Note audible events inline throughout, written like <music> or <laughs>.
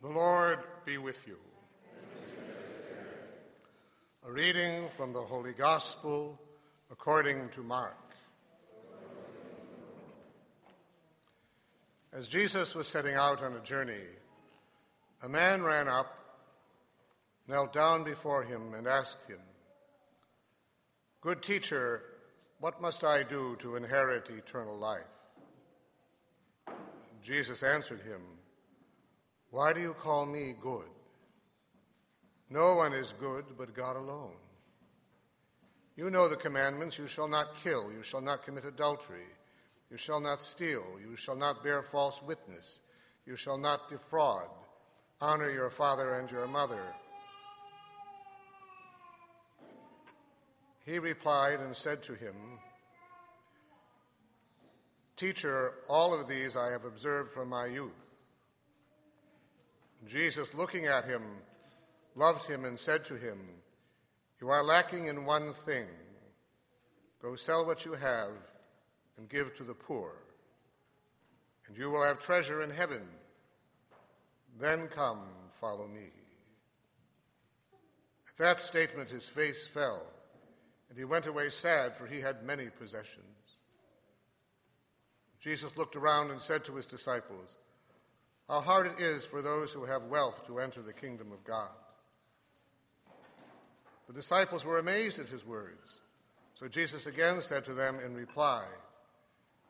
The Lord be with you. A reading from the Holy Gospel according to Mark. As Jesus was setting out on a journey, a man ran up, knelt down before him, and asked him, Good teacher, what must I do to inherit eternal life? Jesus answered him, Why do you call me good? No one is good but God alone. You know the commandments you shall not kill, you shall not commit adultery, you shall not steal, you shall not bear false witness, you shall not defraud, honor your father and your mother. He replied and said to him, Teacher, all of these I have observed from my youth. Jesus, looking at him, loved him and said to him, You are lacking in one thing. Go sell what you have and give to the poor, and you will have treasure in heaven. Then come, follow me. At that statement, his face fell, and he went away sad, for he had many possessions. Jesus looked around and said to his disciples, How hard it is for those who have wealth to enter the kingdom of God. The disciples were amazed at his words. So Jesus again said to them in reply,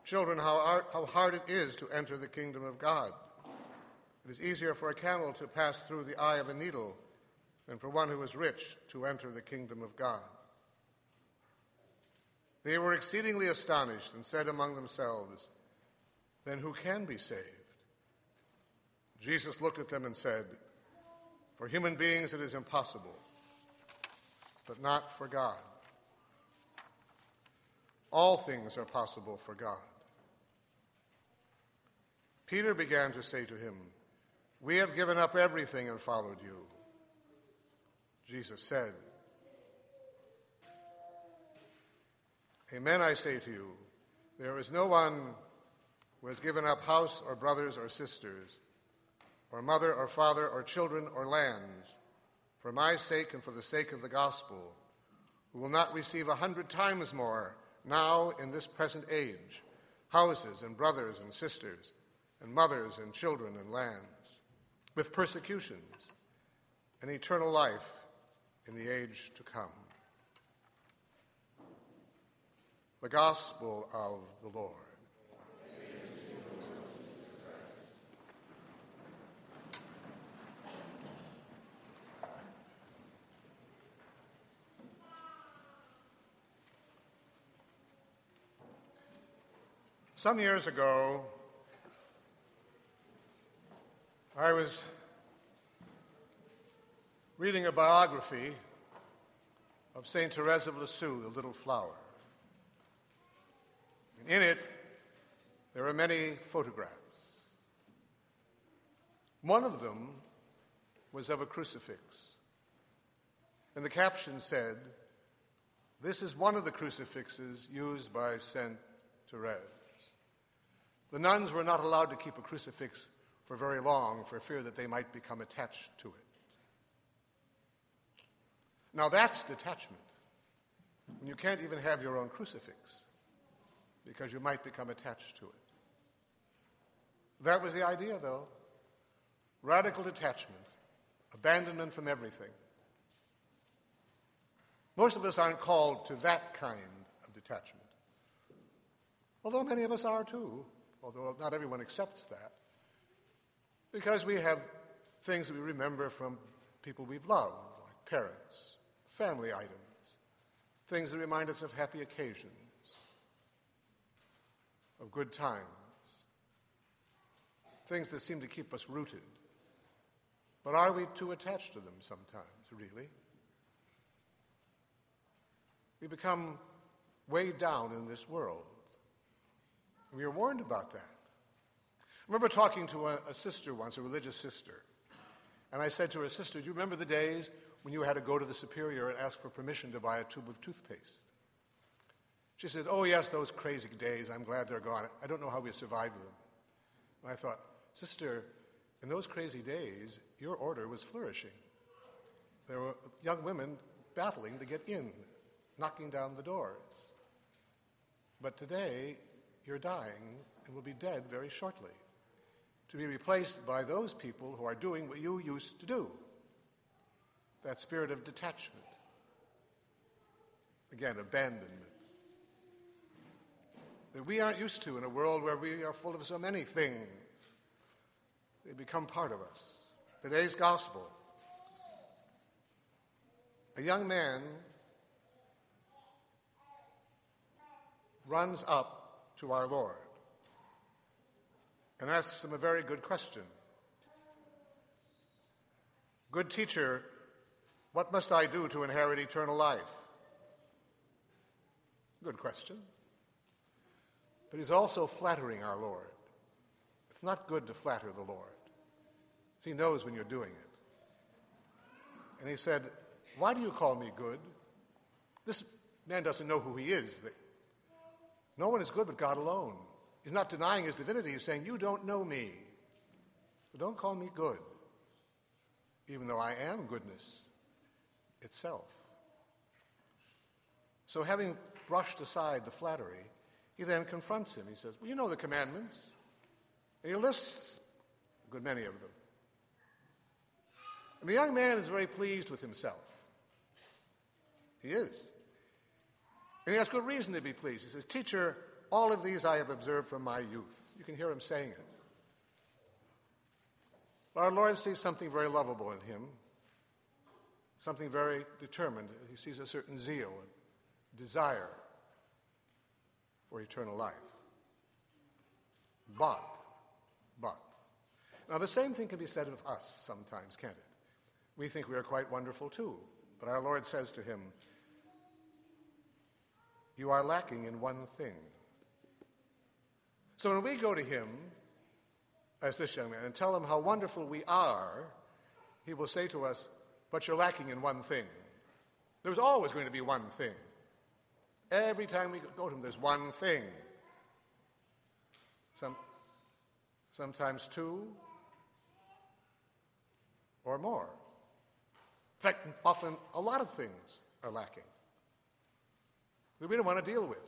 Children, how, how hard it is to enter the kingdom of God. It is easier for a camel to pass through the eye of a needle than for one who is rich to enter the kingdom of God. They were exceedingly astonished and said among themselves, then who can be saved? Jesus looked at them and said, For human beings it is impossible, but not for God. All things are possible for God. Peter began to say to him, We have given up everything and followed you. Jesus said, Amen, I say to you, there is no one who has given up house or brothers or sisters, or mother or father or children or lands, for my sake and for the sake of the gospel, who will not receive a hundred times more now in this present age houses and brothers and sisters, and mothers and children and lands, with persecutions and eternal life in the age to come. The Gospel of the Lord. Some years ago, I was reading a biography of St. Therese of Lisieux, the Little Flower. And in it, there are many photographs. One of them was of a crucifix. And the caption said, This is one of the crucifixes used by St. Therese. The nuns were not allowed to keep a crucifix for very long for fear that they might become attached to it. Now that's detachment. When you can't even have your own crucifix because you might become attached to it. That was the idea, though. Radical detachment, abandonment from everything. Most of us aren't called to that kind of detachment, although many of us are too although not everyone accepts that, because we have things that we remember from people we've loved, like parents, family items, things that remind us of happy occasions, of good times, things that seem to keep us rooted. But are we too attached to them sometimes, really? We become weighed down in this world. We were warned about that. I remember talking to a, a sister once, a religious sister, and I said to her, Sister, do you remember the days when you had to go to the superior and ask for permission to buy a tube of toothpaste? She said, Oh, yes, those crazy days. I'm glad they're gone. I don't know how we survived them. And I thought, Sister, In those crazy days, your order was flourishing. There were young women battling to get in, knocking down the doors. But today, you're dying and will be dead very shortly, to be replaced by those people who are doing what you used to do that spirit of detachment. Again, abandonment. That we aren't used to in a world where we are full of so many things. They become part of us. Today's gospel. A young man runs up to our Lord and asks him a very good question. Good teacher, what must I do to inherit eternal life? Good question. But he's also flattering our Lord. It's not good to flatter the Lord. He knows when you're doing it. And he said, Why do you call me good? This man doesn't know who he is. No one is good but God alone. He's not denying his divinity. He's saying, You don't know me. So don't call me good, even though I am goodness itself. So, having brushed aside the flattery, he then confronts him. He says, Well, you know the commandments. And he lists a good many of them. And the young man is very pleased with himself. He is. And he has good reason to be pleased. He says, Teacher, all of these I have observed from my youth. You can hear him saying it. Our Lord sees something very lovable in him, something very determined. He sees a certain zeal and desire for eternal life. But, but. Now, the same thing can be said of us sometimes, can't it? We think we are quite wonderful too. But our Lord says to him, You are lacking in one thing. So when we go to him, as this young man, and tell him how wonderful we are, he will say to us, But you're lacking in one thing. There's always going to be one thing. Every time we go to him, there's one thing. Some, sometimes two or more. In fact, often a lot of things are lacking that we don't want to deal with,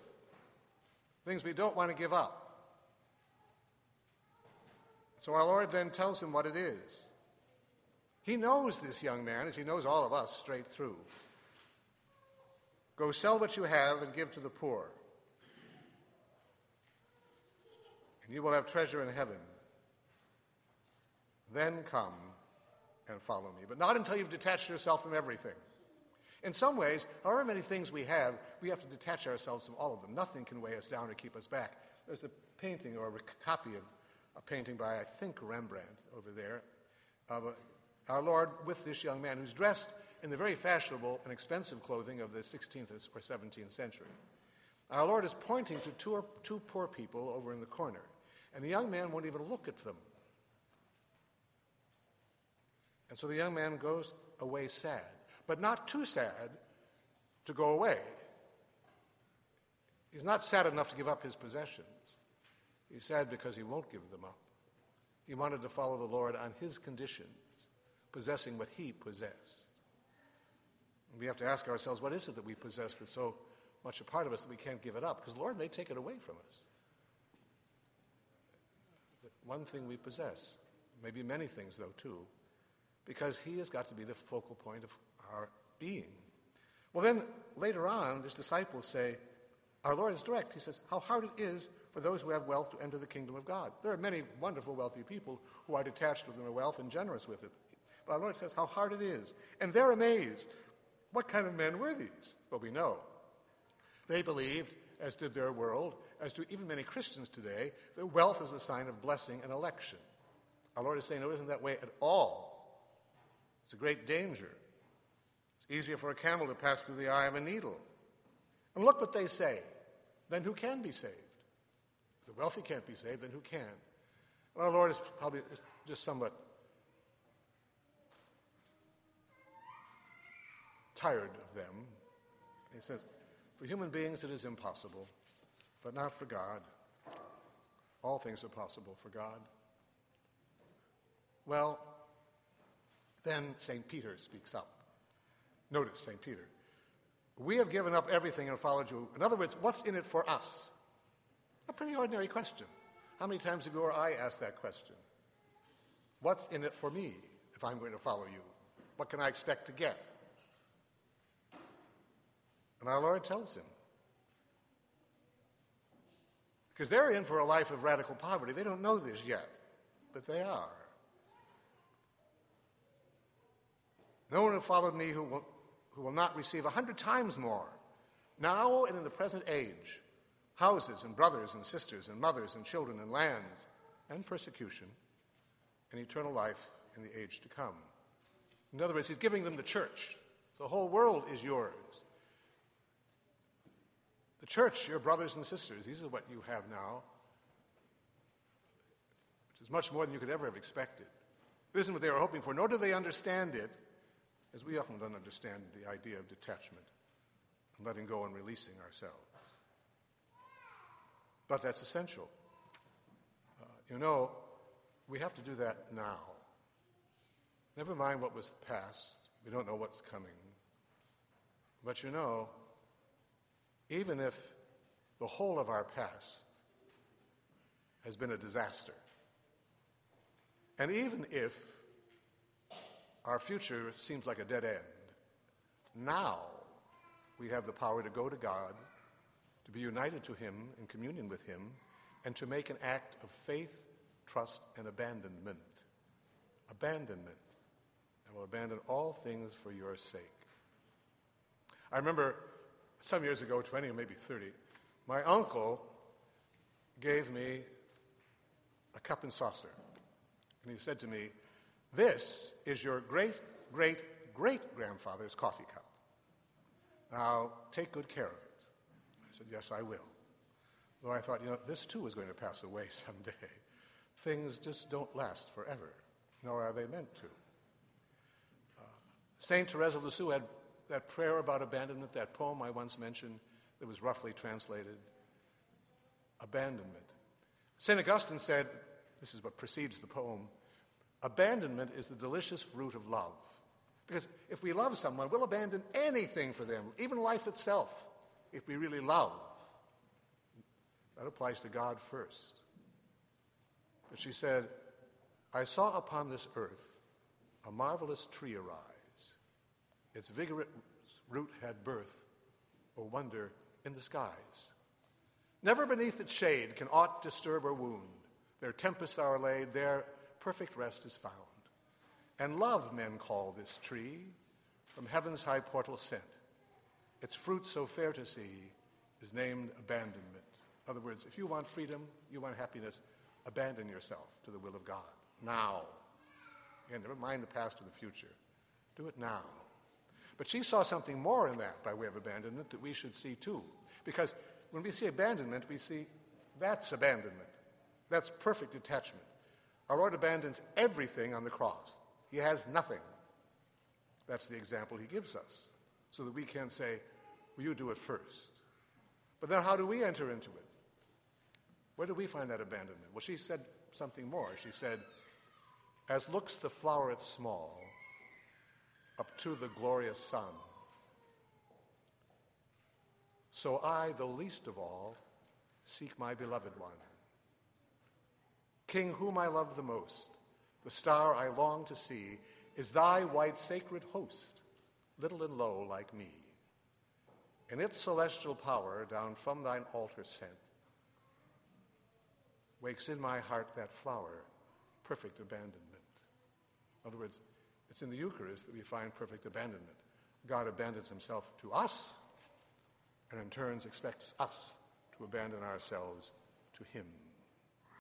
things we don't want to give up. So our Lord then tells him what it is. He knows this young man, as he knows all of us straight through. Go sell what you have and give to the poor, and you will have treasure in heaven. Then come and follow me. But not until you've detached yourself from everything. In some ways, however many things we have, we have to detach ourselves from all of them. Nothing can weigh us down or keep us back. There's a painting or a copy of a painting by, I think, Rembrandt over there, of uh, our Lord with this young man who's dressed in the very fashionable and expensive clothing of the 16th or 17th century. Our Lord is pointing to two, two poor people over in the corner, and the young man won't even look at them. And so the young man goes away sad, but not too sad to go away. He's not sad enough to give up his possessions. He's sad because he won't give them up. He wanted to follow the Lord on his conditions, possessing what he possessed. And we have to ask ourselves, what is it that we possess that's so much a part of us that we can't give it up? Because the Lord may take it away from us. One thing we possess, maybe many things, though, too because he has got to be the focal point of our being. Well, then later on, his disciples say, Our Lord is direct. He says, How hard it is for those who have wealth to enter the kingdom of God. There are many wonderful, wealthy people who are detached from their wealth and generous with it. But our Lord says how hard it is. And they're amazed. What kind of men were these? Well, we know. They believed, as did their world, as do even many Christians today, that wealth is a sign of blessing and election. Our Lord is saying it isn't that way at all. It's a great danger. It's easier for a camel to pass through the eye of a needle. And look what they say. Then who can be saved? If the wealthy can't be saved, then who can? Well, our Lord is probably just somewhat tired of them. He says, For human beings it is impossible, but not for God. All things are possible for God. Well, then St. Peter speaks up. Notice St. Peter. We have given up everything and followed you. In other words, what's in it for us? A pretty ordinary question. How many times have you or I asked that question? What's in it for me if I'm going to follow you? What can I expect to get? And our Lord tells him. Because they're in for a life of radical poverty. They don't know this yet, but they are. No one who followed me who will, who will not receive a hundred times more, now and in the present age, houses and brothers and sisters and mothers and children and lands and persecution and eternal life in the age to come. In other words, he's giving them the church. The whole world is yours. The church, your brothers and sisters, these are what you have now, which is much more than you could ever have expected. This isn't what they were hoping for, nor do they understand it as we often don't understand the idea of detachment and letting go and releasing ourselves. But that's essential. Uh, you know, we have to do that now. Never mind what was past, we don't know what's coming. But you know, even if the whole of our past has been a disaster, and even if our future seems like a dead end. Now we have the power to go to God, to be united to Him in communion with Him, and to make an act of faith, trust, and abandonment. Abandonment. I will abandon all things for your sake. I remember some years ago, 20 or maybe 30, my uncle gave me a cup and saucer. And he said to me, this is your great, great, great grandfather's coffee cup. Now, take good care of it. I said, Yes, I will. Though I thought, you know, this too is going to pass away <laughs> someday. Things just don't last forever, nor are they meant to. Uh, St. Therese of Lisieux had that prayer about abandonment, that poem I once mentioned that was roughly translated abandonment. St. Augustine said, this is what precedes the poem Abandonment is the delicious fruit of love. Because if we love someone, we'll abandon anything for them, even life itself, if we really love. That applies to God first. But she said, I saw upon this earth a marvelous tree arise. Its vigorous root had birth, or wonder, in the skies. Never beneath its shade can aught disturb or wound. Their tempests are allayed, there perfect rest is found. And love, men call this tree, from heaven's high portal sent. Its fruit so fair to see is named abandonment. In other words, if you want freedom, you want happiness, abandon yourself to the will of God. Now. Again, never mind the past or the future. Do it now. But she saw something more in that by way of abandonment that we should see too. Because when we see abandonment, we see that's abandonment. That's perfect detachment. Our Lord abandons everything on the cross. He has nothing. That's the example he gives us, so that we can say, Will you do it first? But then how do we enter into it? Where do we find that abandonment? Well, she said something more. She said, As looks the floweret small, up to the glorious sun, so I, the least of all, seek my beloved one. King, whom I love the most, the star I long to see, is thy white sacred host, little and low like me. In its celestial power, down from thine altar sent, wakes in my heart that flower, perfect abandonment. In other words, it's in the Eucharist that we find perfect abandonment. God abandons himself to us and in turns expects us to abandon ourselves to him.